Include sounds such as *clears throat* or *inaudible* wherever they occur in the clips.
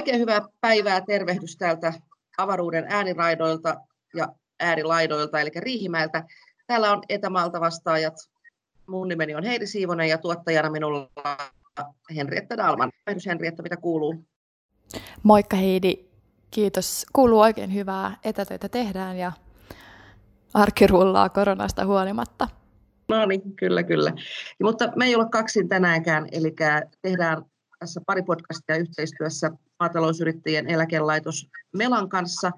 Oikein hyvää päivää tervehdys täältä avaruuden ääniraidoilta ja äärilaidoilta, eli Riihimäeltä. Täällä on etämaalta vastaajat. Mun nimeni on Heidi Siivonen ja tuottajana minulla Henrietta Dalman. Tervehdys Henrietta, mitä kuuluu? Moikka Heidi, kiitos. Kuuluu oikein hyvää. Etätöitä tehdään ja arki rullaa koronasta huolimatta. No niin, kyllä, kyllä. Ja, mutta me ei olla kaksin tänäänkään, eli tehdään tässä pari podcastia yhteistyössä maatalousyrittäjien eläkelaitos Melan kanssa.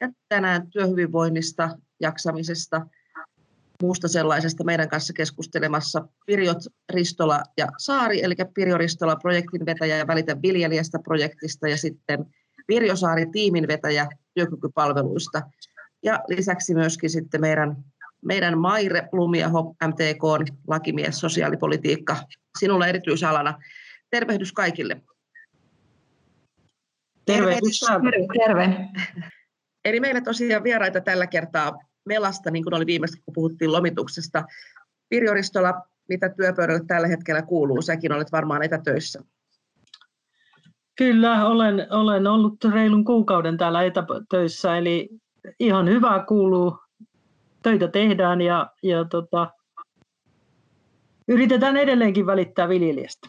Ja tänään työhyvinvoinnista, jaksamisesta, muusta sellaisesta meidän kanssa keskustelemassa Pirjot Ristola ja Saari, eli Pirjo Ristola projektin vetäjä ja Välitä viljelijästä projektista ja sitten Pirjo Saari tiimin vetäjä työkykypalveluista. Ja lisäksi myöskin sitten meidän, meidän Maire Lumiaho, MTK, lakimies, sosiaalipolitiikka, sinulla erityisalana. Tervehdys kaikille. Tervehdys. Terve. Terve. Eli meillä tosiaan vieraita tällä kertaa Melasta, niin kuin oli viimeksi, kun puhuttiin lomituksesta. Pirjo Ristola, mitä työpöydälle tällä hetkellä kuuluu? Säkin olet varmaan etätöissä. Kyllä, olen, olen ollut reilun kuukauden täällä etätöissä, eli ihan hyvää kuuluu. Töitä tehdään ja, ja tota, yritetään edelleenkin välittää viljelijästä.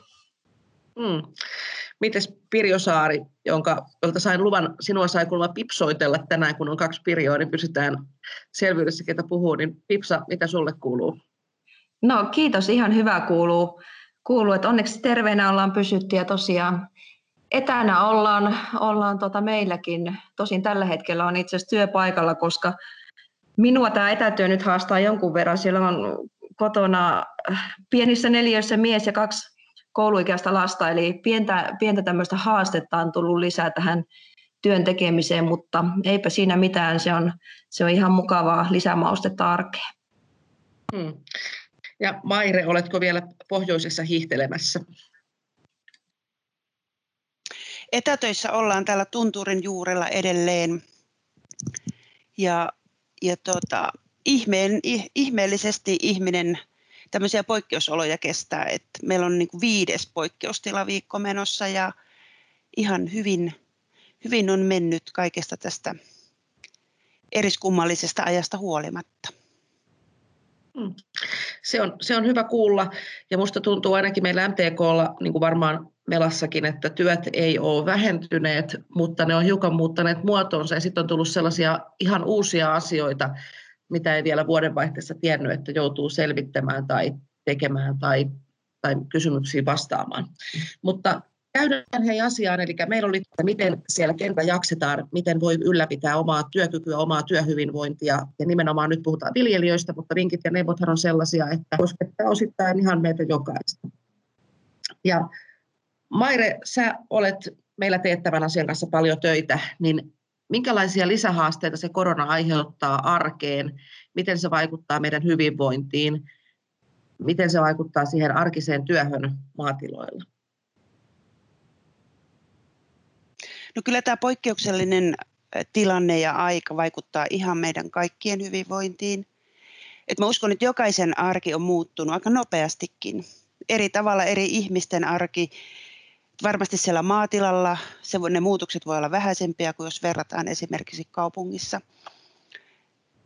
Mm. Mites Pirjo Saari, jonka, jolta sain luvan, sinua sai kuulemma pipsoitella tänään, kun on kaksi Pirjoa, niin pysytään selvyydessä, ketä puhuu. Niin Pipsa, mitä sulle kuuluu? No kiitos, ihan hyvä kuuluu. kuuluu että onneksi terveenä ollaan pysytty ja tosiaan etänä ollaan, ollaan tota meilläkin. Tosin tällä hetkellä on itse asiassa työpaikalla, koska minua tämä etätyö nyt haastaa jonkun verran. Siellä on kotona pienissä neljöissä mies ja kaksi kouluikäistä lasta, eli pientä, pientä tämmöistä haastetta on tullut lisää tähän työn tekemiseen, mutta eipä siinä mitään, se on, se on ihan mukavaa lisämaustetta arkeen. Hmm. Ja Maire, oletko vielä pohjoisessa hiihtelemässä? Etätöissä ollaan täällä Tunturin juurella edelleen. Ja, ja tota, ihmeen, ihmeellisesti ihminen tämmöisiä poikkeusoloja kestää. että meillä on niin kuin viides poikkeustilaviikko menossa ja ihan hyvin, hyvin on mennyt kaikesta tästä eriskummallisesta ajasta huolimatta. Hmm. Se on, se on hyvä kuulla ja minusta tuntuu ainakin meillä MTKlla, niin kuin varmaan Melassakin, että työt ei ole vähentyneet, mutta ne on hiukan muuttaneet muotoonsa ja sitten on tullut sellaisia ihan uusia asioita, mitä ei vielä vuodenvaihteessa tiennyt, että joutuu selvittämään tai tekemään tai, tai kysymyksiin vastaamaan. Mutta käydään hei asiaan, eli meillä oli, että miten siellä kentä jaksetaan, miten voi ylläpitää omaa työkykyä, omaa työhyvinvointia, ja nimenomaan nyt puhutaan viljelijöistä, mutta vinkit ja neuvothan on sellaisia, että koskettaa osittain ihan meitä jokaista. Ja Maire, sä olet meillä teettävän asian kanssa paljon töitä, niin minkälaisia lisähaasteita se korona aiheuttaa arkeen, miten se vaikuttaa meidän hyvinvointiin, miten se vaikuttaa siihen arkiseen työhön maatiloilla? No kyllä tämä poikkeuksellinen tilanne ja aika vaikuttaa ihan meidän kaikkien hyvinvointiin. Et mä uskon, että jokaisen arki on muuttunut aika nopeastikin. Eri tavalla eri ihmisten arki varmasti siellä maatilalla se, ne muutokset voi olla vähäisempiä kuin jos verrataan esimerkiksi kaupungissa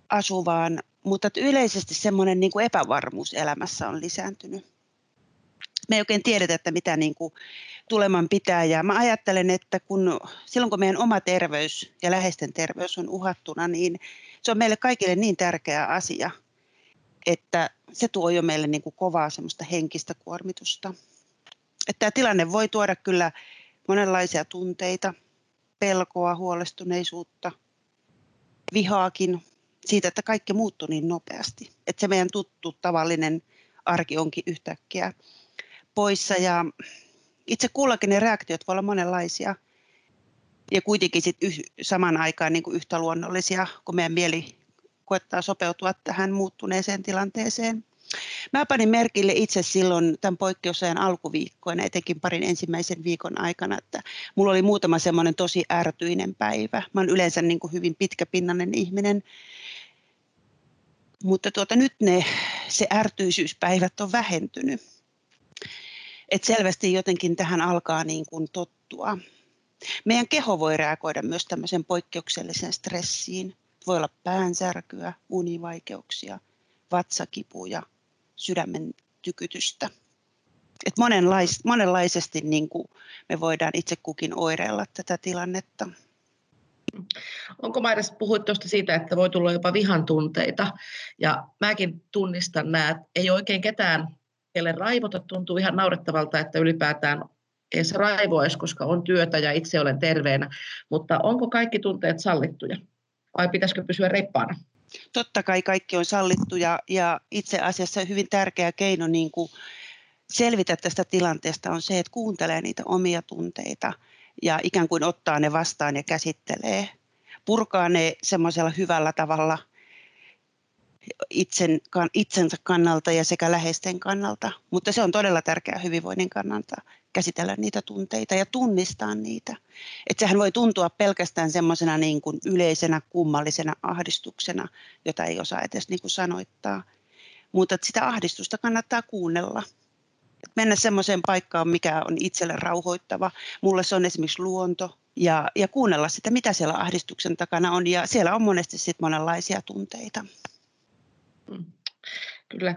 asuvaan, mutta yleisesti semmoinen niin kuin epävarmuus elämässä on lisääntynyt. Me ei oikein tiedetä, että mitä niin kuin tuleman pitää ja mä ajattelen, että kun, silloin kun meidän oma terveys ja läheisten terveys on uhattuna, niin se on meille kaikille niin tärkeä asia, että se tuo jo meille niin kuin kovaa semmoista henkistä kuormitusta. Että tämä tilanne voi tuoda kyllä monenlaisia tunteita, pelkoa, huolestuneisuutta, vihaakin siitä, että kaikki muuttuu niin nopeasti. Että se meidän tuttu tavallinen arki onkin yhtäkkiä poissa ja itse kullakin ne reaktiot voi olla monenlaisia ja kuitenkin sit yh, saman aikaan niin kuin yhtä luonnollisia, kun meidän mieli koettaa sopeutua tähän muuttuneeseen tilanteeseen. Mä panin merkille itse silloin tämän poikkeusajan alkuviikkoina, etenkin parin ensimmäisen viikon aikana, että mulla oli muutama semmoinen tosi ärtyinen päivä. Mä oon yleensä niin kuin hyvin pitkäpinnainen ihminen, mutta tuota, nyt ne, se ärtyisyyspäivät on vähentynyt. Et selvästi jotenkin tähän alkaa niin kuin tottua. Meidän keho voi reagoida myös tämmöiseen poikkeukselliseen stressiin. Voi olla päänsärkyä, univaikeuksia, vatsakipuja, sydämen tykytystä. Et monenlais, monenlaisesti niin kuin me voidaan itse kukin oireilla tätä tilannetta. Onko Mairas, puhuit tuosta siitä, että voi tulla jopa vihan tunteita, ja mäkin tunnistan nämä, ei oikein ketään, kelle raivota, tuntuu ihan naurettavalta, että ylipäätään edes raivoisi, koska on työtä ja itse olen terveenä, mutta onko kaikki tunteet sallittuja, vai pitäisikö pysyä reippaana? Totta kai kaikki on sallittu ja, ja itse asiassa hyvin tärkeä keino niin kuin selvitä tästä tilanteesta on se, että kuuntelee niitä omia tunteita ja ikään kuin ottaa ne vastaan ja käsittelee. Purkaa ne semmoisella hyvällä tavalla itsen, itsensä kannalta ja sekä läheisten kannalta. Mutta se on todella tärkeää hyvinvoinnin kannalta käsitellä niitä tunteita ja tunnistaa niitä. Että sehän voi tuntua pelkästään semmoisena niin kuin yleisenä kummallisena ahdistuksena, jota ei osaa edes niin kuin sanoittaa. Mutta sitä ahdistusta kannattaa kuunnella mennä semmoiseen paikkaan, mikä on itselle rauhoittava. Mulle se on esimerkiksi luonto ja, ja kuunnella sitä, mitä siellä ahdistuksen takana on. Ja siellä on monesti sitten monenlaisia tunteita. Mm. Kyllä.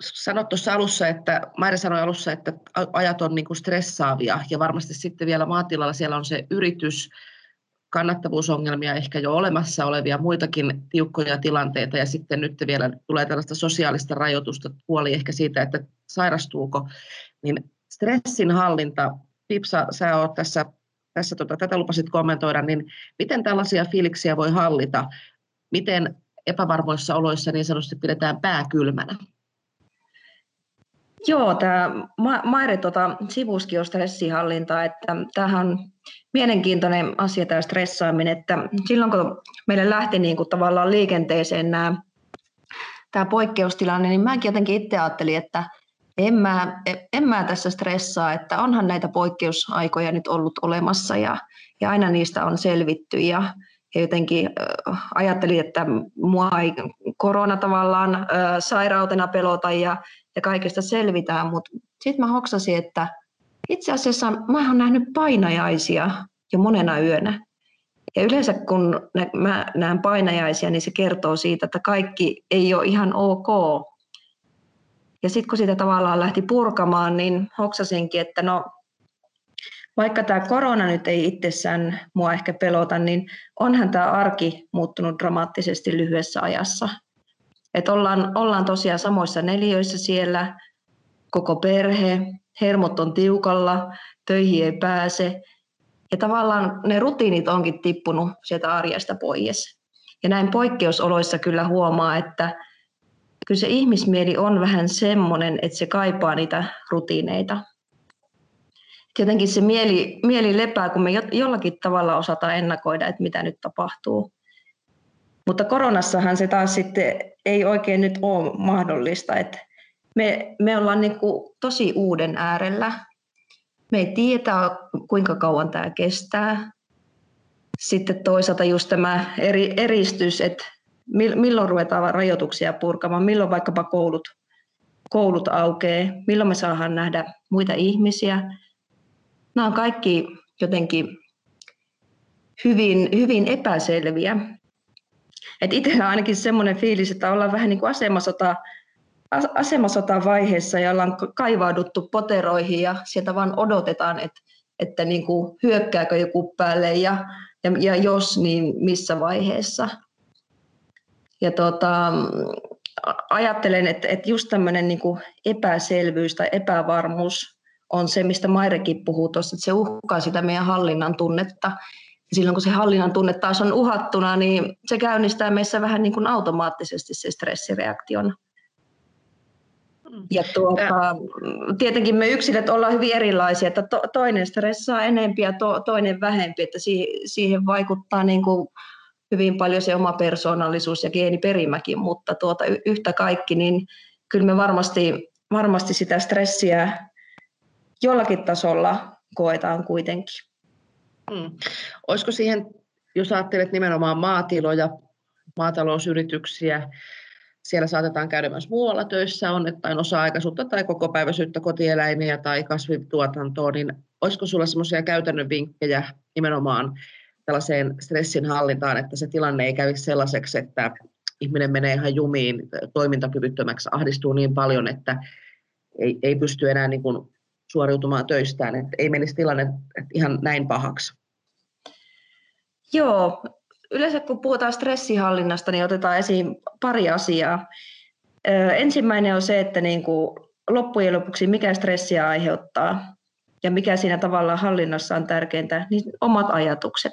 Sanoit tuossa alussa, että Maire sanoi alussa, että ajat on niin kuin stressaavia ja varmasti sitten vielä maatilalla siellä on se yritys, kannattavuusongelmia ehkä jo olemassa olevia muitakin tiukkoja tilanteita ja sitten nyt vielä tulee tällaista sosiaalista rajoitusta, puoli ehkä siitä, että sairastuuko, niin stressin hallinta, Pipsa, sä oot tässä, tässä tota, tätä lupasit kommentoida, niin miten tällaisia fiiliksiä voi hallita? Miten epävarmoissa oloissa niin sanotusti pidetään pää kylmänä? Joo, tämä Maire tota, sivuskin on stressihallintaa, että tämähän on mielenkiintoinen asia tämä stressaaminen, että silloin kun meille lähti niin kuin tavallaan liikenteeseen nämä, tämä poikkeustilanne, niin mäkin jotenkin itse ajattelin, että en mä, en mä tässä stressaa, että onhan näitä poikkeusaikoja nyt ollut olemassa ja, ja aina niistä on selvitty ja, ja jotenkin äh, ajattelin, että mua ei korona tavallaan äh, sairautena pelota ja, ja kaikesta selvitään, mutta sitten mä hoksasin, että itse asiassa mä oon nähnyt painajaisia jo monena yönä. Ja yleensä kun mä näen painajaisia, niin se kertoo siitä, että kaikki ei ole ihan ok. Ja sitten kun sitä tavallaan lähti purkamaan, niin hoksasinkin, että no vaikka tämä korona nyt ei itsessään mua ehkä pelota, niin onhan tämä arki muuttunut dramaattisesti lyhyessä ajassa. Että ollaan, ollaan tosiaan samoissa neliöissä siellä, koko perhe, hermot on tiukalla, töihin ei pääse. Ja tavallaan ne rutiinit onkin tippunut sieltä arjesta pois. Ja näin poikkeusoloissa kyllä huomaa, että kyllä se ihmismieli on vähän semmoinen, että se kaipaa niitä rutiineita. Jotenkin se mieli, mieli lepää, kun me jollakin tavalla osataan ennakoida, että mitä nyt tapahtuu. Mutta koronassahan se taas sitten ei oikein nyt ole mahdollista. Että me, me ollaan niin kuin tosi uuden äärellä. Me ei tiedä, kuinka kauan tämä kestää. Sitten toisaalta just tämä eri, eristys, että milloin ruvetaan rajoituksia purkamaan, milloin vaikkapa koulut, koulut aukeaa, milloin me saadaan nähdä muita ihmisiä. Nämä on kaikki jotenkin hyvin, hyvin epäselviä. Et itsellä on ainakin semmoinen fiilis, että ollaan vähän niin kuin asemasota asemasota vaiheessa ja ollaan kaivauduttu poteroihin ja sieltä vaan odotetaan, että, että niin kuin hyökkääkö joku päälle ja, ja, ja jos, niin missä vaiheessa. Ja tota, ajattelen, että, että just tämmöinen niin epäselvyys tai epävarmuus on se, mistä Mairekin puhuu tuossa, että se uhkaa sitä meidän hallinnan tunnetta. Silloin kun se hallinnan tunne taas on uhattuna, niin se käynnistää meissä vähän niin kuin automaattisesti se stressireaktion. Ja tuota, tietenkin me yksilöt ollaan hyvin erilaisia, että to, toinen stressaa enempi ja to, toinen vähempi, että siihen, siihen vaikuttaa niin kuin hyvin paljon se oma persoonallisuus ja geeniperimäkin, mutta tuota, yhtä kaikki, niin kyllä me varmasti, varmasti sitä stressiä jollakin tasolla koetaan kuitenkin. Hmm. Olisiko siihen, jos ajattelet nimenomaan maatiloja, maatalousyrityksiä, siellä saatetaan käydä myös muualla töissä, on jotain osa-aikaisuutta tai kokopäiväisyyttä kotieläimiä tai kasvituotantoa, niin olisiko sinulla semmoisia käytännön vinkkejä nimenomaan tällaiseen stressin hallintaan, että se tilanne ei kävisi sellaiseksi, että ihminen menee ihan jumiin, toimintakyvyttömäksi, ahdistuu niin paljon, että ei, ei pysty enää niin kuin suoriutumaan töistään, että ei menisi tilanne ihan näin pahaksi. Joo, yleensä kun puhutaan stressihallinnasta, niin otetaan esiin pari asiaa. Ensimmäinen on se, että niin kuin loppujen lopuksi mikä stressiä aiheuttaa ja mikä siinä tavallaan hallinnassa on tärkeintä, niin omat ajatukset.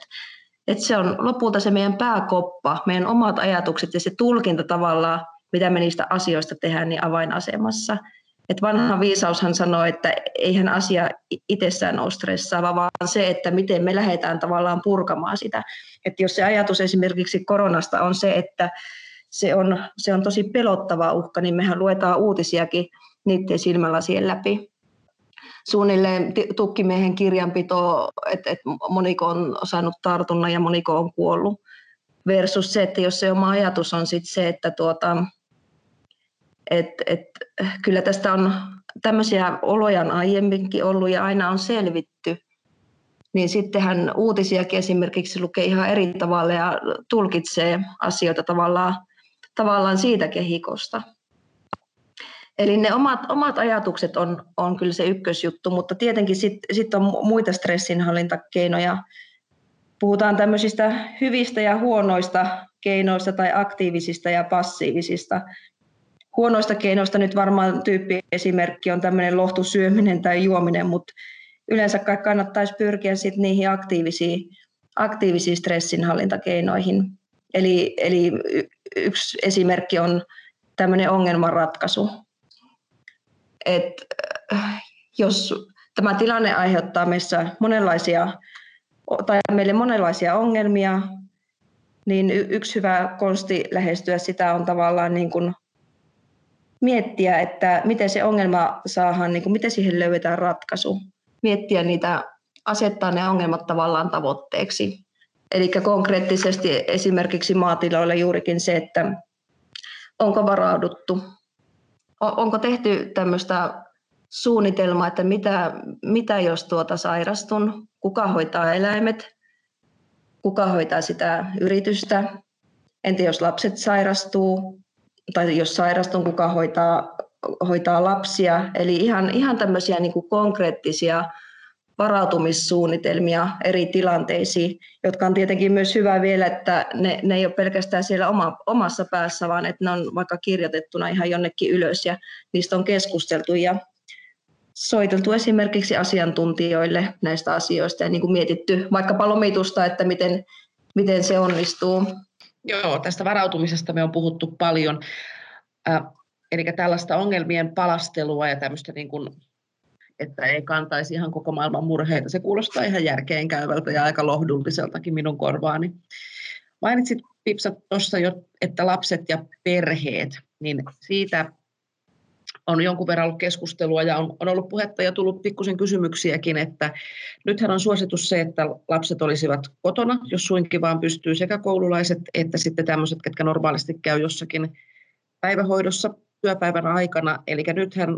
Et se on lopulta se meidän pääkoppa, meidän omat ajatukset ja se tulkinta tavallaan, mitä me niistä asioista tehdään, niin avainasemassa. Et vanha viisaushan sanoi, että eihän asia itsessään ole stressaava, vaan se, että miten me lähdetään tavallaan purkamaan sitä. Et jos se ajatus esimerkiksi koronasta on se, että se on, se on tosi pelottava uhka, niin mehän luetaan uutisiakin niiden silmälasien läpi. Suunnilleen tukkimiehen kirjanpito, että et moniko on saanut tartunnan ja moniko on kuollut. Versus se, että jos se oma ajatus on sit se, että tuota, et, et, kyllä tästä on tämmöisiä oloja aiemminkin ollut ja aina on selvitty, niin sittenhän uutisiakin esimerkiksi lukee ihan eri tavalla ja tulkitsee asioita tavallaan, tavallaan siitä kehikosta. Eli ne omat, omat ajatukset on, on kyllä se ykkösjuttu, mutta tietenkin sitten sit on muita stressinhallintakeinoja. Puhutaan tämmöisistä hyvistä ja huonoista keinoista tai aktiivisista ja passiivisista. Huonoista keinoista nyt varmaan tyyppi esimerkki on tämmöinen lohtusyöminen tai juominen, mutta yleensä kai kannattaisi pyrkiä sit niihin aktiivisiin, aktiivisiin stressinhallintakeinoihin. Eli, eli yksi esimerkki on tämmöinen ongelmanratkaisu. Et, jos tämä tilanne aiheuttaa meissä monenlaisia, tai meille monenlaisia ongelmia, niin yksi hyvä konsti lähestyä sitä on tavallaan niin kuin miettiä, että miten se ongelma saadaan, niin kuin miten siihen löydetään ratkaisu. Miettiä niitä, asettaa ne ongelmat tavallaan tavoitteeksi. Eli konkreettisesti esimerkiksi maatiloilla juurikin se, että onko varauduttu, onko tehty tämmöistä suunnitelmaa, että mitä, mitä jos tuota sairastun, kuka hoitaa eläimet, kuka hoitaa sitä yritystä, entä jos lapset sairastuu, tai jos sairastun, kuka hoitaa, hoitaa lapsia. Eli ihan, ihan tämmöisiä niin kuin konkreettisia varautumissuunnitelmia eri tilanteisiin, jotka on tietenkin myös hyvä vielä, että ne, ne ei ole pelkästään siellä oma, omassa päässä, vaan että ne on vaikka kirjoitettuna ihan jonnekin ylös ja niistä on keskusteltu ja soiteltu esimerkiksi asiantuntijoille näistä asioista ja niin kuin mietitty vaikkapa lomitusta, että miten, miten se onnistuu. Joo, tästä varautumisesta me on puhuttu paljon. Äh, eli tällaista ongelmien palastelua ja tämmöistä niin kuin että ei kantaisi ihan koko maailman murheita. Se kuulostaa ihan järkeenkäyvältä ja aika lohdulliseltakin minun korvaani. Mainitsit Pipsa tuossa jo, että lapset ja perheet, niin siitä on jonkun verran ollut keskustelua ja on, on ollut puhetta ja tullut pikkusen kysymyksiäkin, että nythän on suositus se, että lapset olisivat kotona, jos suinkin vaan pystyy sekä koululaiset että sitten tämmöiset, ketkä normaalisti käy jossakin päivähoidossa työpäivän aikana. Eli nythän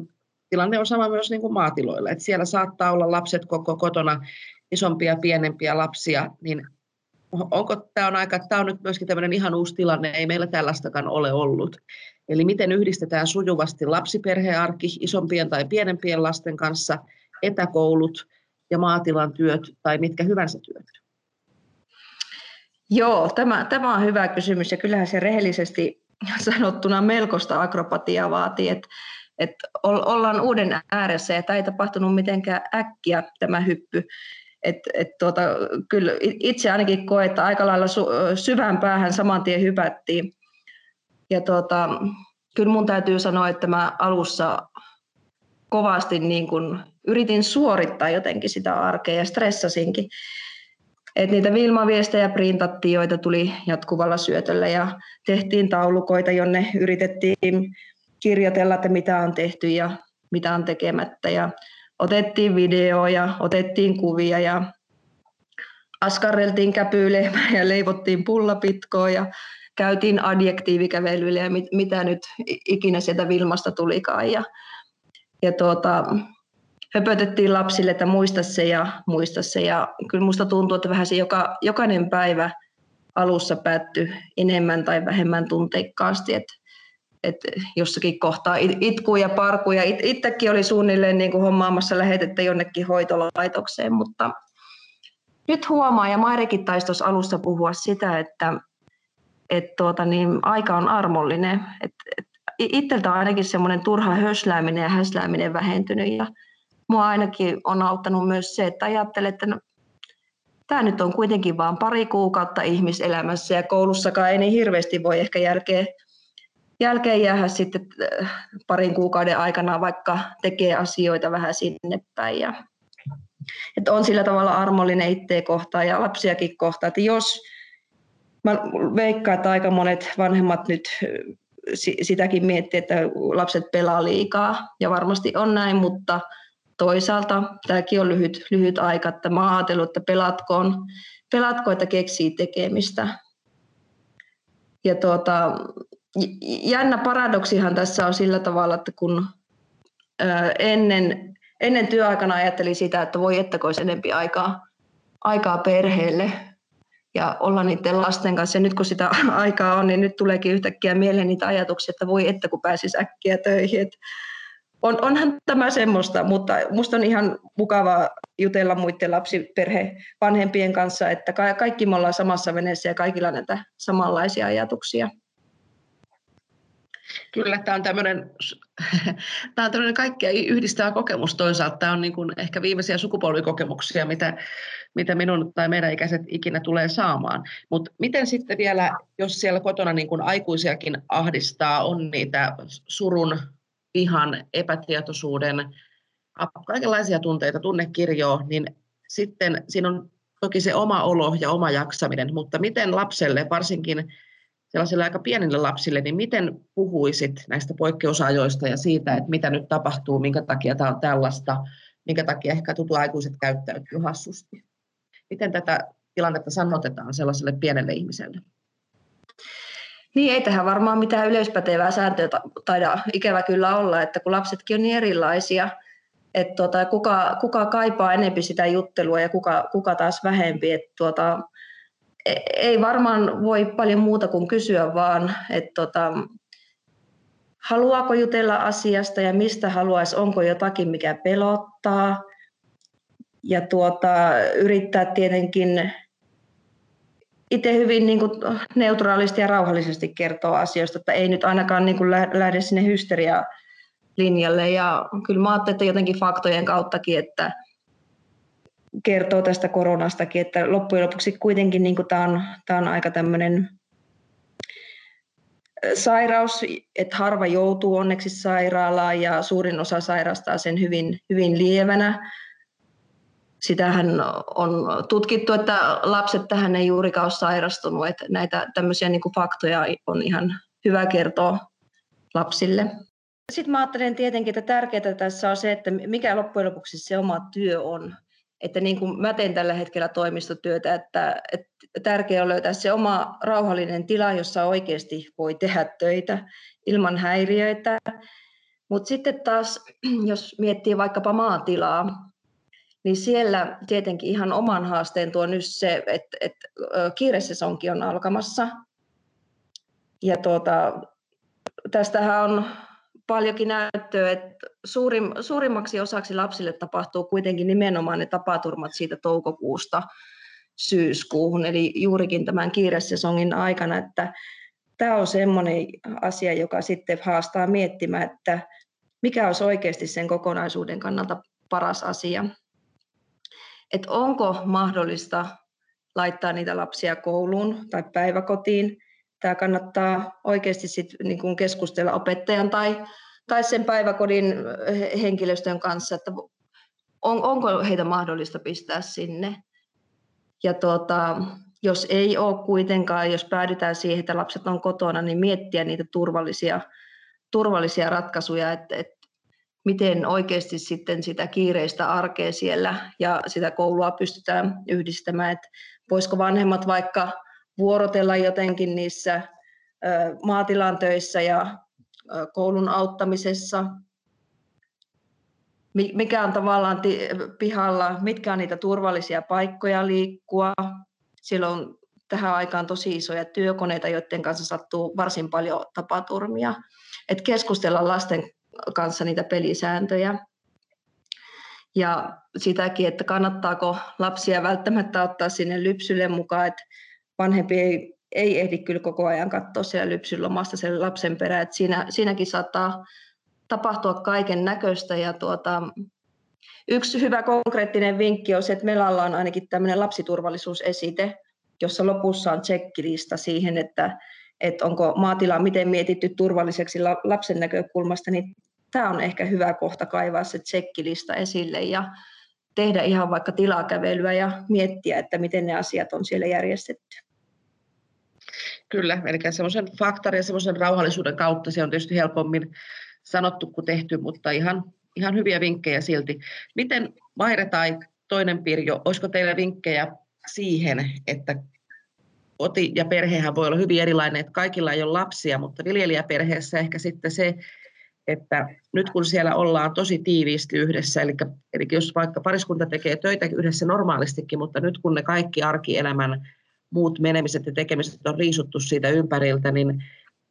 tilanne on sama myös niin kuin maatiloilla, että siellä saattaa olla lapset koko kotona, isompia, pienempiä lapsia, niin onko tämä on aika, tämä on nyt myöskin tämmöinen ihan uusi tilanne, ei meillä tällaistakaan ole ollut. Eli miten yhdistetään sujuvasti lapsiperhearki isompien tai pienempien lasten kanssa, etäkoulut ja maatilan työt tai mitkä hyvänsä työt? Joo, tämä, tämä on hyvä kysymys ja kyllähän se rehellisesti sanottuna melkoista akrobatiaa vaatii, että että ollaan uuden ääressä ja tämä ei tapahtunut mitenkään äkkiä tämä hyppy. Et, et tuota, kyllä itse ainakin koen, että aika lailla syvään päähän saman tien hypättiin. Ja tuota, kyllä mun täytyy sanoa, että mä alussa kovasti niin kun yritin suorittaa jotenkin sitä arkea ja stressasinkin. Et niitä Vilma-viestejä printattiin, joita tuli jatkuvalla syötöllä ja tehtiin taulukoita, jonne yritettiin kirjoitella, että mitä on tehty ja mitä on tekemättä. Ja otettiin videoja, otettiin kuvia ja askarreltiin käpylehmää ja leivottiin pullapitkoa ja käytiin adjektiivikävelyillä ja mit, mitä nyt ikinä sieltä Vilmasta tulikaan. Ja, ja tuota, höpötettiin lapsille, että muista se ja muista se. Ja kyllä musta tuntuu, että vähän se joka, jokainen päivä alussa päättyi enemmän tai vähemmän tunteikkaasti. Että että jossakin kohtaa itkuu ja parku ja it, itsekin oli suunnilleen niin kuin hommaamassa lähetettä jonnekin hoitolaitokseen, mutta nyt huomaa ja Mairikin taisi alussa puhua sitä, että et tuota, niin aika on armollinen. Et, et itseltä on ainakin semmoinen turha höslääminen ja häslääminen vähentynyt ja mua ainakin on auttanut myös se, että ajattelen, että no, tämä nyt on kuitenkin vain pari kuukautta ihmiselämässä ja koulussakaan ei niin hirveästi voi ehkä jälkeen jälkeen jäädä sitten äh, parin kuukauden aikana, vaikka tekee asioita vähän sinne päin. Ja, että on sillä tavalla armollinen itseä kohtaan ja lapsiakin kohtaan, että jos mä veikkaan, että aika monet vanhemmat nyt sitäkin miettii, että lapset pelaa liikaa ja varmasti on näin, mutta toisaalta tämäkin on lyhyt, lyhyt aika, että mä oon ajatellut, että pelatkoon, pelatko, että keksii tekemistä. Ja tuota, jännä paradoksihan tässä on sillä tavalla, että kun ennen, ennen työaikana ajattelin sitä, että voi että olisi enempi aikaa, aikaa perheelle ja olla niiden lasten kanssa. Ja nyt kun sitä *laughs* aikaa on, niin nyt tuleekin yhtäkkiä mieleen niitä ajatuksia, että voi että kun pääsisi äkkiä töihin. Et on, onhan tämä semmoista, mutta minusta on ihan mukavaa jutella muiden lapsiperhe vanhempien kanssa, että kaikki me ollaan samassa veneessä ja kaikilla näitä samanlaisia ajatuksia. Kyllä, tämä on tämmöinen, *laughs* tämä on tämmöinen kaikkea yhdistävä kokemus toisaalta. Tämä on niin kuin ehkä viimeisiä sukupolvikokemuksia, mitä, mitä minun tai meidän ikäiset ikinä tulee saamaan. Mutta miten sitten vielä, jos siellä kotona niin kuin aikuisiakin ahdistaa, on niitä surun, vihan, epätietoisuuden, kaikenlaisia tunteita, tunnekirjoa, niin sitten siinä on toki se oma olo ja oma jaksaminen, mutta miten lapselle, varsinkin sellaisille aika pienille lapsille, niin miten puhuisit näistä poikkeusajoista ja siitä, että mitä nyt tapahtuu, minkä takia tämä on tällaista, minkä takia ehkä tuttu aikuiset käyttäytyy hassusti? Miten tätä tilannetta sanotetaan sellaiselle pienelle ihmiselle? Niin, ei tähän varmaan mitään yleispätevää sääntöä taida ikävä kyllä olla, että kun lapsetkin on niin erilaisia, että tuota, kuka, kuka kaipaa enemmän sitä juttelua ja kuka, kuka taas vähempi. Että tuota, ei varmaan voi paljon muuta kuin kysyä vaan, että tota, haluaako jutella asiasta ja mistä haluaisi, onko jotakin, mikä pelottaa. Ja tuota, yrittää tietenkin itse hyvin niin kuin neutraalisti ja rauhallisesti kertoa asioista, että ei nyt ainakaan niin kuin lähde sinne hysteria linjalle. Ja kyllä mä ajattelin, että jotenkin faktojen kauttakin, että kertoo tästä koronastakin, että loppujen lopuksi kuitenkin niin tämä on, tämä on aika tämmöinen sairaus, että harva joutuu onneksi sairaalaan ja suurin osa sairastaa sen hyvin, hyvin lievänä. Sitähän on tutkittu, että lapset tähän ei juurikaan ole sairastunut, että näitä tämmöisiä niin kuin faktoja on ihan hyvä kertoa lapsille. Sitten mä ajattelen tietenkin, että tärkeää tässä on se, että mikä loppujen lopuksi se oma työ on että niin kuin mä teen tällä hetkellä toimistotyötä, että, että tärkeää on löytää se oma rauhallinen tila, jossa oikeasti voi tehdä töitä ilman häiriöitä. Mutta sitten taas, jos miettii vaikkapa maatilaa, niin siellä tietenkin ihan oman haasteen tuo nyt se, että, että kiiresesonkin on alkamassa. Ja tuota, tästähän on paljonkin näyttöä, että suurim, suurimmaksi osaksi lapsille tapahtuu kuitenkin nimenomaan ne tapaturmat siitä toukokuusta syyskuuhun, eli juurikin tämän kiiresesongin aikana, että tämä on sellainen asia, joka sitten haastaa miettimään, että mikä olisi oikeasti sen kokonaisuuden kannalta paras asia. Että onko mahdollista laittaa niitä lapsia kouluun tai päiväkotiin, tämä kannattaa oikeasti sit niin keskustella opettajan tai, tai sen päiväkodin henkilöstön kanssa, että on, onko heitä mahdollista pistää sinne. Ja tuota, jos ei ole kuitenkaan, jos päädytään siihen, että lapset on kotona, niin miettiä niitä turvallisia, turvallisia ratkaisuja, että, että miten oikeasti sitten sitä kiireistä arkea siellä ja sitä koulua pystytään yhdistämään, että voisiko vanhemmat vaikka vuorotella jotenkin niissä maatilan töissä ja koulun auttamisessa. mikä on tavallaan pihalla, mitkä on niitä turvallisia paikkoja liikkua. Siellä on tähän aikaan tosi isoja työkoneita, joiden kanssa sattuu varsin paljon tapaturmia. Et keskustella lasten kanssa niitä pelisääntöjä. Ja sitäkin, että kannattaako lapsia välttämättä ottaa sinne lypsylle mukaan, että vanhempi ei, ei ehdi kyllä koko ajan katsoa siellä lypsylomasta sen lapsen perään. Että siinä, siinäkin saattaa tapahtua kaiken näköistä. Ja tuota, yksi hyvä konkreettinen vinkki on se, että meillä on ainakin tämmöinen lapsiturvallisuusesite, jossa lopussa on tsekkilista siihen, että, että onko maatila miten mietitty turvalliseksi lapsen näkökulmasta, niin tämä on ehkä hyvä kohta kaivaa se tsekkilista esille ja tehdä ihan vaikka tilakävelyä ja miettiä, että miten ne asiat on siellä järjestetty. Kyllä, eli semmoisen faktarin ja semmoisen rauhallisuuden kautta se on tietysti helpommin sanottu kuin tehty, mutta ihan, ihan hyviä vinkkejä silti. Miten Maire tai toinen Pirjo, olisiko teillä vinkkejä siihen, että koti ja perhehän voi olla hyvin erilainen, että kaikilla ei ole lapsia, mutta viljelijäperheessä ehkä sitten se, että nyt kun siellä ollaan tosi tiiviisti yhdessä, eli, eli jos vaikka pariskunta tekee töitä yhdessä normaalistikin, mutta nyt kun ne kaikki arkielämän muut menemiset ja tekemiset on riisuttu siitä ympäriltä, niin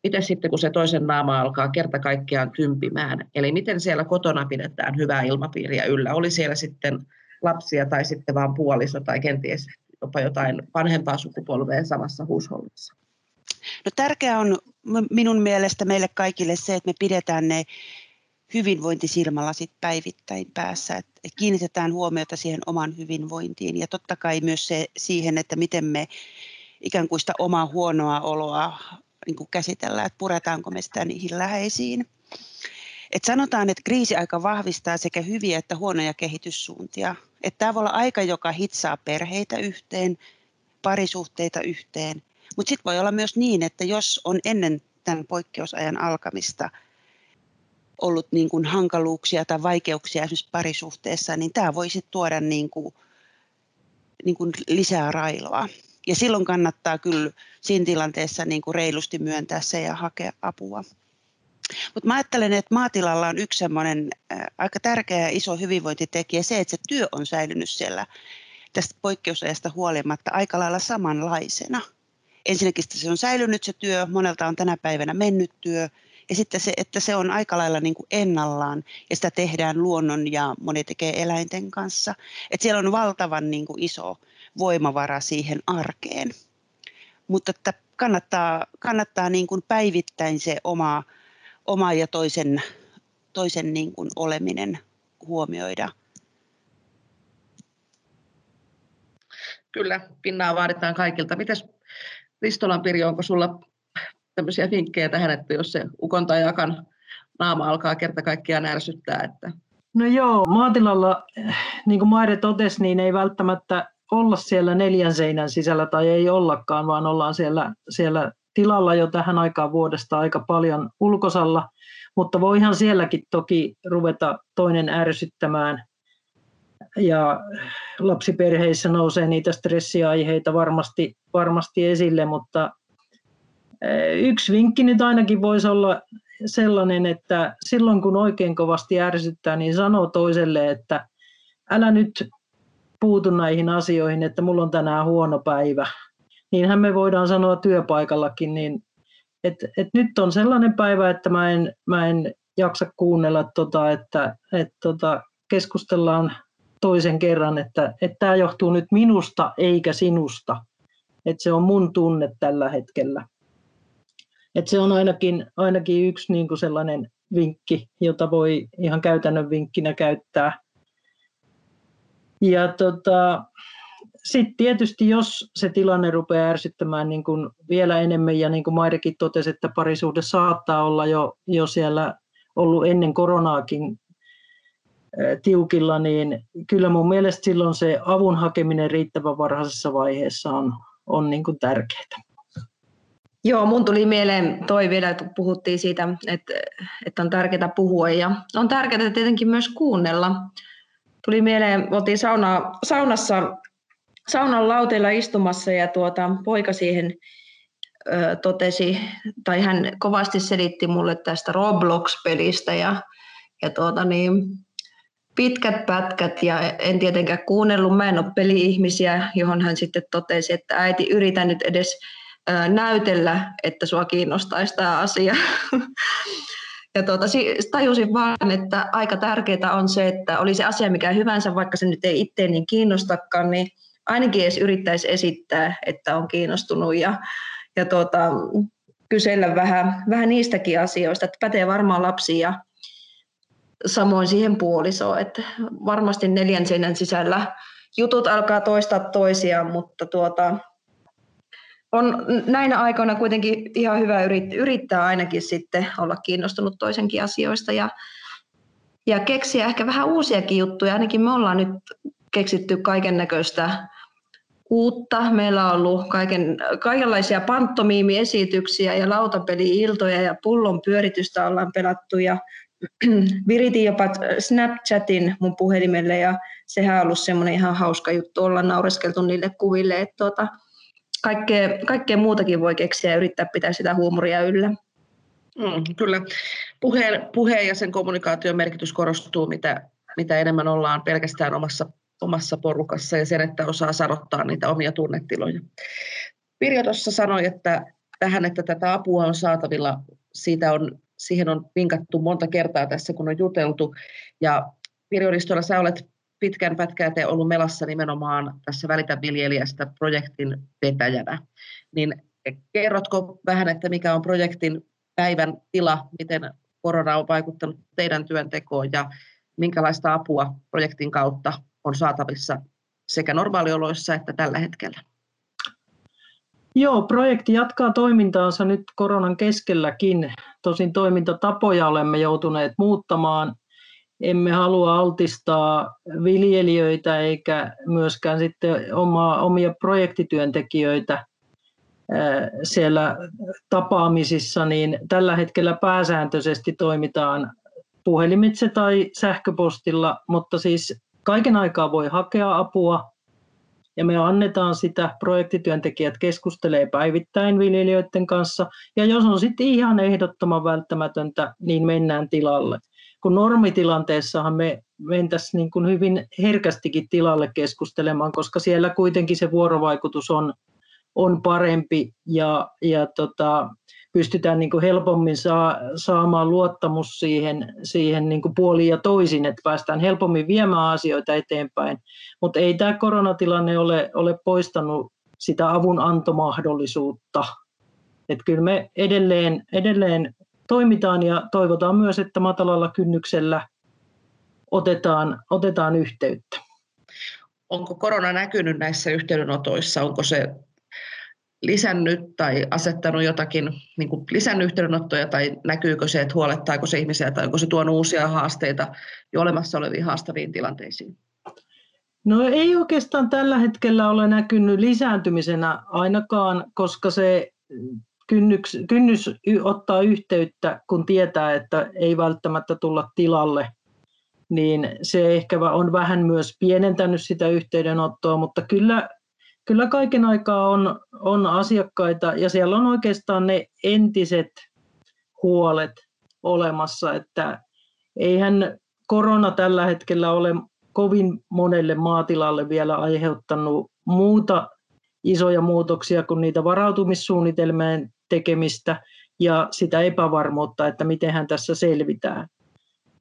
miten sitten kun se toisen naama alkaa kerta kaikkiaan tympimään, eli miten siellä kotona pidetään hyvää ilmapiiriä yllä, oli siellä sitten lapsia tai sitten vaan puoliso tai kenties jopa jotain vanhempaa sukupolvea samassa huushollissa? No tärkeää on minun mielestä meille kaikille se, että me pidetään ne hyvinvointisilmälasit päivittäin päässä, että kiinnitetään huomiota siihen oman hyvinvointiin ja totta kai myös se, siihen, että miten me ikään kuin sitä omaa huonoa oloa niin kuin käsitellään, että puretaanko me sitä niihin läheisiin. Et sanotaan, että kriisiaika vahvistaa sekä hyviä että huonoja kehityssuuntia. Että tämä voi olla aika, joka hitsaa perheitä yhteen, parisuhteita yhteen. Mutta sitten voi olla myös niin, että jos on ennen tämän poikkeusajan alkamista ollut niin kuin hankaluuksia tai vaikeuksia esimerkiksi parisuhteessa, niin tämä voi sitten tuoda niin kuin, niin kuin lisää railoa. Ja silloin kannattaa kyllä siinä tilanteessa niin kuin reilusti myöntää se ja hakea apua. Mutta mä ajattelen, että maatilalla on yksi semmoinen aika tärkeä ja iso hyvinvointitekijä se, että se työ on säilynyt siellä tästä poikkeusajasta huolimatta aika lailla samanlaisena. Ensinnäkin se on säilynyt se työ, monelta on tänä päivänä mennyt työ, ja sitten se, että se on aika lailla niin kuin ennallaan ja sitä tehdään luonnon ja moni tekee eläinten kanssa. Että siellä on valtavan niin kuin iso voimavara siihen arkeen. Mutta että kannattaa, kannattaa niin kuin päivittäin se oma oma ja toisen, toisen niin kuin oleminen huomioida. Kyllä, pinnaa vaaditaan kaikilta. Mites Ristolan Pirjo, onko sulla tämmöisiä vinkkejä tähän, että jos se ukon tai akan naama alkaa kerta kaikkiaan ärsyttää? Että... No joo, maatilalla, niin kuin Maire totesi, niin ei välttämättä olla siellä neljän seinän sisällä tai ei ollakaan, vaan ollaan siellä, siellä tilalla jo tähän aikaan vuodesta aika paljon ulkosalla, mutta voihan sielläkin toki ruveta toinen ärsyttämään. Ja lapsiperheissä nousee niitä stressiaiheita varmasti, varmasti esille, mutta eh, yksi vinkki nyt ainakin voisi olla sellainen, että silloin kun oikein kovasti ärsyttää, niin sanoo toiselle, että älä nyt puutu näihin asioihin, että mulla on tänään huono päivä niinhän me voidaan sanoa työpaikallakin, niin että et nyt on sellainen päivä, että mä en, mä en jaksa kuunnella, tota, että et tota, keskustellaan toisen kerran, että että tämä johtuu nyt minusta eikä sinusta. Että se on mun tunne tällä hetkellä. Et se on ainakin, ainakin yksi niin kuin sellainen vinkki, jota voi ihan käytännön vinkkinä käyttää. Ja tota, sitten tietysti, jos se tilanne rupeaa ärsyttämään niin kuin vielä enemmän, ja niin kuin Mairekin totesi, että parisuhde saattaa olla jo, jo siellä ollut ennen koronaakin tiukilla, niin kyllä mun mielestä silloin se avun hakeminen riittävän varhaisessa vaiheessa on, on niin kuin tärkeää. Joo, mun tuli mieleen toi vielä, että puhuttiin siitä, että, että on tärkeää puhua ja on tärkeää tietenkin myös kuunnella. Tuli mieleen, oltiin sauna, saunassa saunan lauteilla istumassa ja tuota, poika siihen ö, totesi, tai hän kovasti selitti mulle tästä Roblox-pelistä ja, ja tuota, niin, pitkät pätkät ja en tietenkään kuunnellut. Mä en ole peli-ihmisiä, johon hän sitten totesi, että äiti yritä nyt edes näytellä, että sua kiinnostaisi tämä asia. *laughs* Ja tuota, tajusin vaan, että aika tärkeää on se, että oli se asia mikä hyvänsä, vaikka se nyt ei itse niin kiinnostakaan, niin ainakin edes yrittäisi esittää, että on kiinnostunut ja, ja tuota, kysellä vähän, vähän niistäkin asioista, että pätee varmaan lapsia ja samoin siihen puolisoon, että varmasti neljän seinän sisällä jutut alkaa toistaa toisiaan, mutta tuota, on näinä aikoina kuitenkin ihan hyvä yrittää ainakin sitten olla kiinnostunut toisenkin asioista ja, ja keksiä ehkä vähän uusiakin juttuja. Ainakin me ollaan nyt keksitty kaiken näköistä uutta. Meillä on ollut kaiken, kaikenlaisia pantomiimiesityksiä ja lautapeli-iltoja ja pullon pyöritystä ollaan pelattu ja *clears throat* viritin jopa Snapchatin mun puhelimelle ja sehän on ollut semmoinen ihan hauska juttu olla naureskeltu niille kuville, että tuota, kaikkea, kaikkea muutakin voi keksiä ja yrittää pitää sitä huumoria yllä. Mm, kyllä. Puheen, puheen ja sen kommunikaation merkitys korostuu, mitä, mitä enemmän ollaan pelkästään omassa, omassa porukassa ja sen, että osaa sanottaa niitä omia tunnetiloja. Pirjo tuossa sanoi, että tähän, että tätä apua on saatavilla, siitä on, siihen on vinkattu monta kertaa tässä, kun on juteltu. Ja Pirjo sä olet pitkän pätkää te ollut melassa nimenomaan tässä Välitä viljelijästä projektin vetäjänä. Niin kerrotko vähän, että mikä on projektin päivän tila, miten korona on vaikuttanut teidän työntekoon ja minkälaista apua projektin kautta on saatavissa sekä normaalioloissa että tällä hetkellä? Joo, projekti jatkaa toimintaansa nyt koronan keskelläkin. Tosin toimintatapoja olemme joutuneet muuttamaan emme halua altistaa viljelijöitä eikä myöskään sitten oma, omia projektityöntekijöitä siellä tapaamisissa, niin tällä hetkellä pääsääntöisesti toimitaan puhelimitse tai sähköpostilla, mutta siis kaiken aikaa voi hakea apua ja me annetaan sitä, projektityöntekijät keskustelee päivittäin viljelijöiden kanssa ja jos on sitten ihan ehdottoman välttämätöntä, niin mennään tilalle. Kun normitilanteessahan me mentäisiin niin kuin hyvin herkästikin tilalle keskustelemaan, koska siellä kuitenkin se vuorovaikutus on, on parempi ja, ja tota, pystytään niin kuin helpommin saa, saamaan luottamus siihen, siihen niin kuin puoliin ja toisin, että päästään helpommin viemään asioita eteenpäin. Mutta ei tämä koronatilanne ole, ole poistanut sitä avun antomahdollisuutta. Että kyllä me edelleen, edelleen toimitaan ja toivotaan myös, että matalalla kynnyksellä otetaan, otetaan yhteyttä. Onko korona näkynyt näissä yhteydenotoissa? Onko se lisännyt tai asettanut jotakin, niin kuin lisännyt yhteydenottoja tai näkyykö se, että huolettaako se ihmisiä tai onko se tuonut uusia haasteita jo olemassa oleviin haastaviin tilanteisiin? No ei oikeastaan tällä hetkellä ole näkynyt lisääntymisenä ainakaan, koska se kynnyks, kynnys ottaa yhteyttä, kun tietää, että ei välttämättä tulla tilalle, niin se ehkä on vähän myös pienentänyt sitä yhteydenottoa, mutta kyllä, kyllä kaiken aikaa on, on asiakkaita ja siellä on oikeastaan ne entiset huolet olemassa, että eihän korona tällä hetkellä ole kovin monelle maatilalle vielä aiheuttanut muuta isoja muutoksia kuin niitä varautumissuunnitelmien tekemistä ja sitä epävarmuutta, että miten hän tässä selvitään.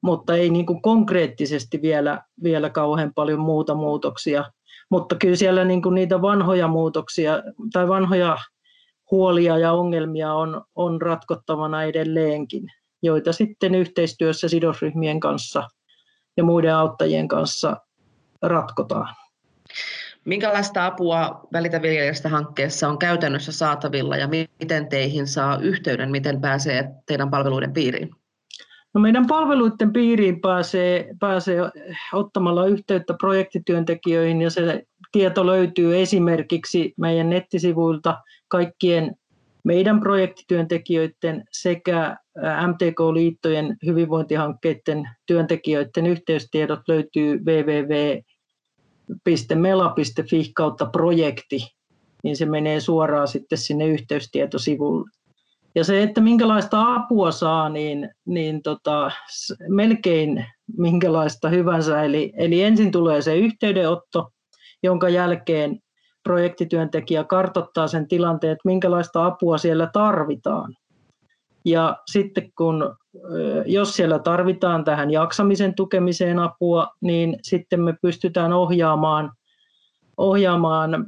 Mutta ei niin kuin konkreettisesti vielä, vielä kauhean paljon muuta muutoksia. Mutta kyllä siellä niin kuin niitä vanhoja muutoksia tai vanhoja huolia ja ongelmia on, on ratkottavana edelleenkin, joita sitten yhteistyössä sidosryhmien kanssa ja muiden auttajien kanssa ratkotaan. Minkälaista apua Välitä viljelijästä hankkeessa on käytännössä saatavilla ja miten teihin saa yhteyden, miten pääsee teidän palveluiden piiriin? No meidän palveluiden piiriin pääsee, pääsee ottamalla yhteyttä projektityöntekijöihin ja se tieto löytyy esimerkiksi meidän nettisivuilta kaikkien meidän projektityöntekijöiden sekä MTK-liittojen hyvinvointihankkeiden työntekijöiden yhteystiedot löytyy www mela.fi kautta projekti, niin se menee suoraan sitten sinne yhteystietosivulle. Ja se, että minkälaista apua saa, niin, niin tota, melkein minkälaista hyvänsä. Eli, eli ensin tulee se yhteydenotto, jonka jälkeen projektityöntekijä kartottaa sen tilanteen, että minkälaista apua siellä tarvitaan. Ja sitten kun, jos siellä tarvitaan tähän jaksamisen tukemiseen apua, niin sitten me pystytään ohjaamaan, ohjaamaan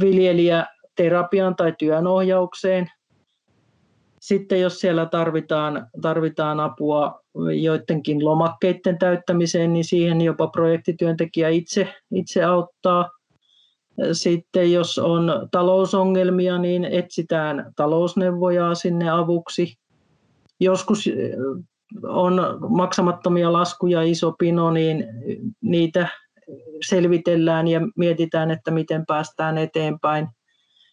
viljelijä terapiaan tai työnohjaukseen. Sitten jos siellä tarvitaan, tarvitaan apua joidenkin lomakkeiden täyttämiseen, niin siihen jopa projektityöntekijä itse, itse auttaa. Sitten jos on talousongelmia, niin etsitään talousneuvojaa sinne avuksi. Joskus on maksamattomia laskuja iso pino, niin niitä selvitellään ja mietitään, että miten päästään eteenpäin.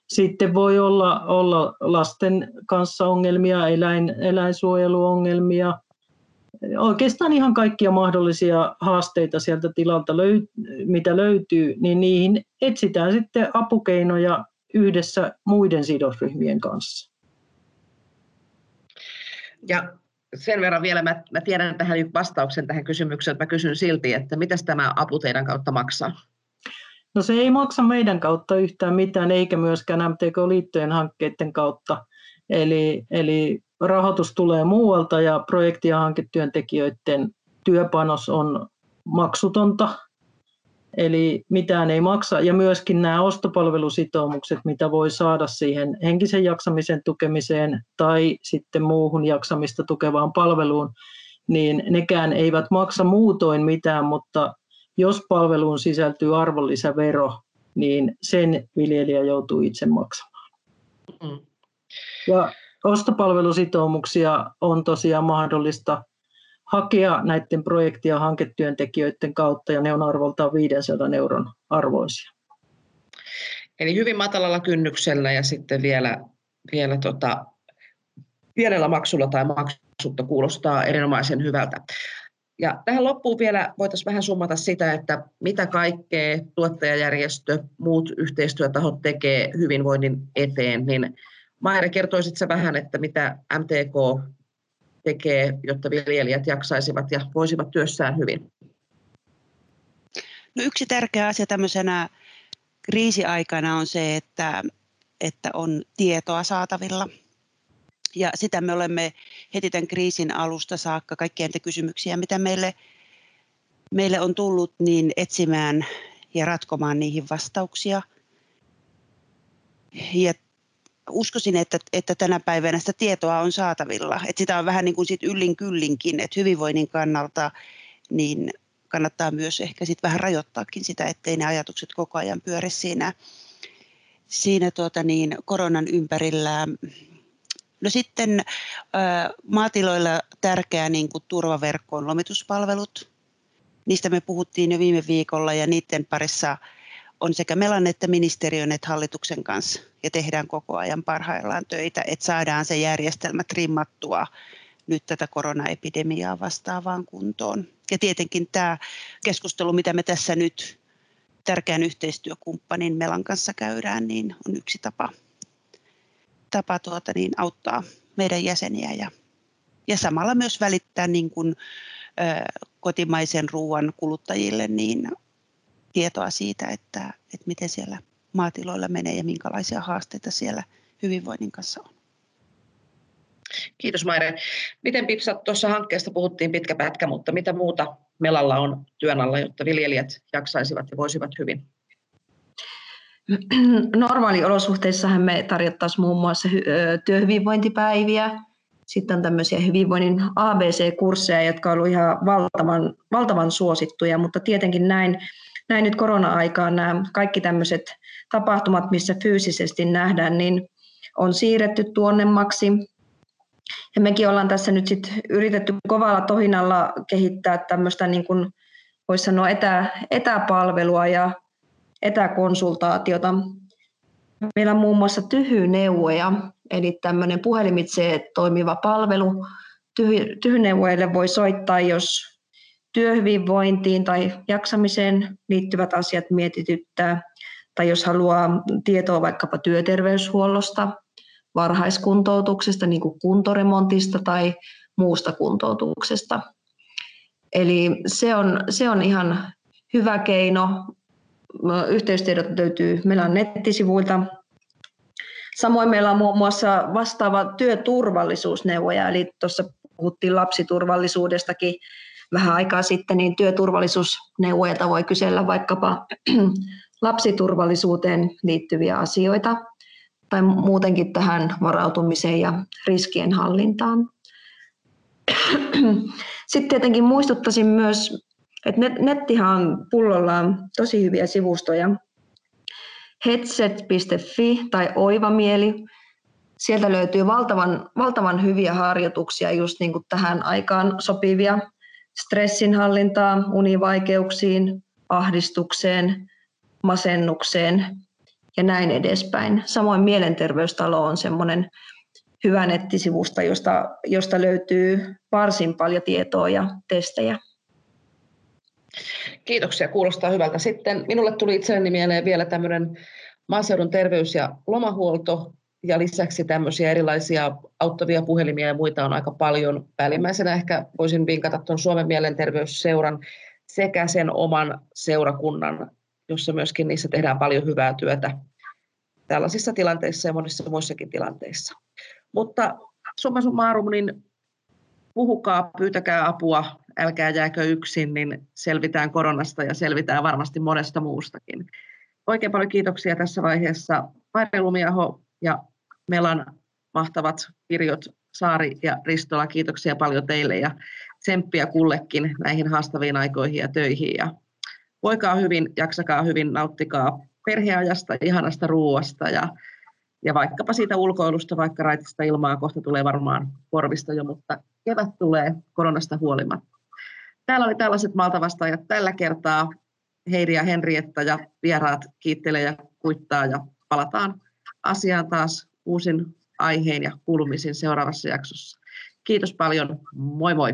Sitten voi olla, olla lasten kanssa ongelmia, eläin, eläinsuojeluongelmia, oikeastaan ihan kaikkia mahdollisia haasteita sieltä tilalta, mitä löytyy, niin niihin etsitään sitten apukeinoja yhdessä muiden sidosryhmien kanssa. Ja sen verran vielä, mä, mä tiedän tähän vastauksen tähän kysymykseen, että mä kysyn silti, että mitä tämä apu teidän kautta maksaa? No se ei maksa meidän kautta yhtään mitään, eikä myöskään MTK-liittojen hankkeiden kautta. Eli, eli rahoitus tulee muualta ja projekti- ja hanketyöntekijöiden työpanos on maksutonta, eli mitään ei maksa. Ja myöskin nämä ostopalvelusitoumukset, mitä voi saada siihen henkisen jaksamisen tukemiseen tai sitten muuhun jaksamista tukevaan palveluun, niin nekään eivät maksa muutoin mitään, mutta jos palveluun sisältyy arvonlisävero, niin sen viljelijä joutuu itse maksamaan. Mm. Ja ostopalvelusitoumuksia on tosiaan mahdollista hakea näiden projekti- ja hanketyöntekijöiden kautta, ja ne on arvoltaan 500 euron arvoisia. Eli hyvin matalalla kynnyksellä ja sitten vielä, vielä tota, pienellä maksulla tai maksutta kuulostaa erinomaisen hyvältä. Ja tähän loppuun vielä voitaisiin vähän summata sitä, että mitä kaikkea tuottajajärjestö, muut yhteistyötahot tekee hyvinvoinnin eteen, niin Maire, kertoisit sä vähän, että mitä MTK tekee, jotta viljelijät jaksaisivat ja voisivat työssään hyvin? No yksi tärkeä asia tämmöisenä kriisiaikana on se, että, että on tietoa saatavilla. Ja sitä me olemme heti tämän kriisin alusta saakka kaikkia niitä kysymyksiä, mitä meille, meille on tullut, niin etsimään ja ratkomaan niihin vastauksia. Ja uskoisin, että, että tänä päivänä sitä tietoa on saatavilla. Että sitä on vähän niin kuin sit yllin kyllinkin, että hyvinvoinnin kannalta niin kannattaa myös ehkä sit vähän rajoittaakin sitä, ettei ne ajatukset koko ajan pyöri siinä, siinä tuota niin, koronan ympärillä. No sitten maatiloilla tärkeä niin kuin turvaverkko on lomituspalvelut. Niistä me puhuttiin jo viime viikolla ja niiden parissa on sekä Melan että ministeriön että hallituksen kanssa ja tehdään koko ajan parhaillaan töitä, että saadaan se järjestelmä trimmattua nyt tätä koronaepidemiaa vastaavaan kuntoon. Ja tietenkin tämä keskustelu, mitä me tässä nyt tärkeän yhteistyökumppanin Melan kanssa käydään, niin on yksi tapa, tapa tuota, niin auttaa meidän jäseniä ja, ja samalla myös välittää niin kuin, ö, kotimaisen ruoan kuluttajille niin tietoa siitä, että, että miten siellä maatiloilla menee ja minkälaisia haasteita siellä hyvinvoinnin kanssa on. Kiitos Maire. Miten Pipsa, tuossa hankkeesta puhuttiin pitkä pätkä, mutta mitä muuta Melalla on työn alla, jotta viljelijät jaksaisivat ja voisivat hyvin? *clears throat* Normaaliolosuhteissahan me tarjottaisiin muun muassa työhyvinvointipäiviä, sitten on tämmöisiä hyvinvoinnin ABC-kursseja, jotka ovat ihan valtavan, valtavan suosittuja, mutta tietenkin näin näin nyt korona-aikaan nämä kaikki tämmöiset tapahtumat, missä fyysisesti nähdään, niin on siirretty tuonnemmaksi. Ja mekin ollaan tässä nyt sit yritetty kovalla tohinalla kehittää tämmöistä niin kuin voisi sanoa etä, etäpalvelua ja etäkonsultaatiota. Meillä on muun muassa tyhyneuvoja, eli tämmöinen puhelimitse toimiva palvelu. Tyhy, voi soittaa, jos työhyvinvointiin tai jaksamiseen liittyvät asiat mietityttää, tai jos haluaa tietoa vaikkapa työterveyshuollosta varhaiskuntoutuksesta, niin kuin kuntoremontista tai muusta kuntoutuksesta. Eli se on, se on ihan hyvä keino. Yhteystiedot löytyy meillä nettisivuilta. Samoin meillä on muun muassa vastaava työturvallisuusneuvoja, eli tuossa puhuttiin lapsiturvallisuudestakin vähän aikaa sitten, niin työturvallisuusneuvojilta voi kysellä vaikkapa *clears throat* lapsiturvallisuuteen liittyviä asioita tai muutenkin tähän varautumiseen ja riskien hallintaan. *clears throat* Sitten tietenkin muistuttaisin myös, että nettihan on pullollaan tosi hyviä sivustoja. Headset.fi tai Oivamieli. Sieltä löytyy valtavan, valtavan hyviä harjoituksia just niin kuin tähän aikaan sopivia stressinhallintaa, univaikeuksiin, ahdistukseen, masennukseen ja näin edespäin. Samoin Mielenterveystalo on semmoinen hyvä nettisivusta, josta, josta löytyy varsin paljon tietoa ja testejä. Kiitoksia, kuulostaa hyvältä. Sitten minulle tuli itselleni mieleen vielä tämmöinen maaseudun terveys- ja lomahuolto ja lisäksi tämmöisiä erilaisia auttavia puhelimia ja muita on aika paljon. Päällimmäisenä ehkä voisin vinkata tuon Suomen mielenterveysseuran sekä sen oman seurakunnan, jossa myöskin niissä tehdään paljon hyvää työtä tällaisissa tilanteissa ja monissa muissakin tilanteissa. Mutta summa summarum, niin puhukaa, pyytäkää apua, älkää jääkö yksin, niin selvitään koronasta ja selvitään varmasti monesta muustakin. Oikein paljon kiitoksia tässä vaiheessa Maire Lumiaho ja Melan mahtavat kirjot Saari ja Ristola. Kiitoksia paljon teille ja tsemppiä kullekin näihin haastaviin aikoihin ja töihin. Ja voikaa hyvin, jaksakaa hyvin, nauttikaa perheajasta, ihanasta ruuasta ja, ja vaikkapa siitä ulkoilusta, vaikka raitista ilmaa kohta tulee varmaan korvista jo, mutta kevät tulee koronasta huolimatta. Täällä oli tällaiset maltavastaajat tällä kertaa. Heidi ja Henrietta ja vieraat kiittelee ja kuittaa ja palataan asiaan taas uusin aiheen ja kuulumisin seuraavassa jaksossa. Kiitos paljon. Moi moi.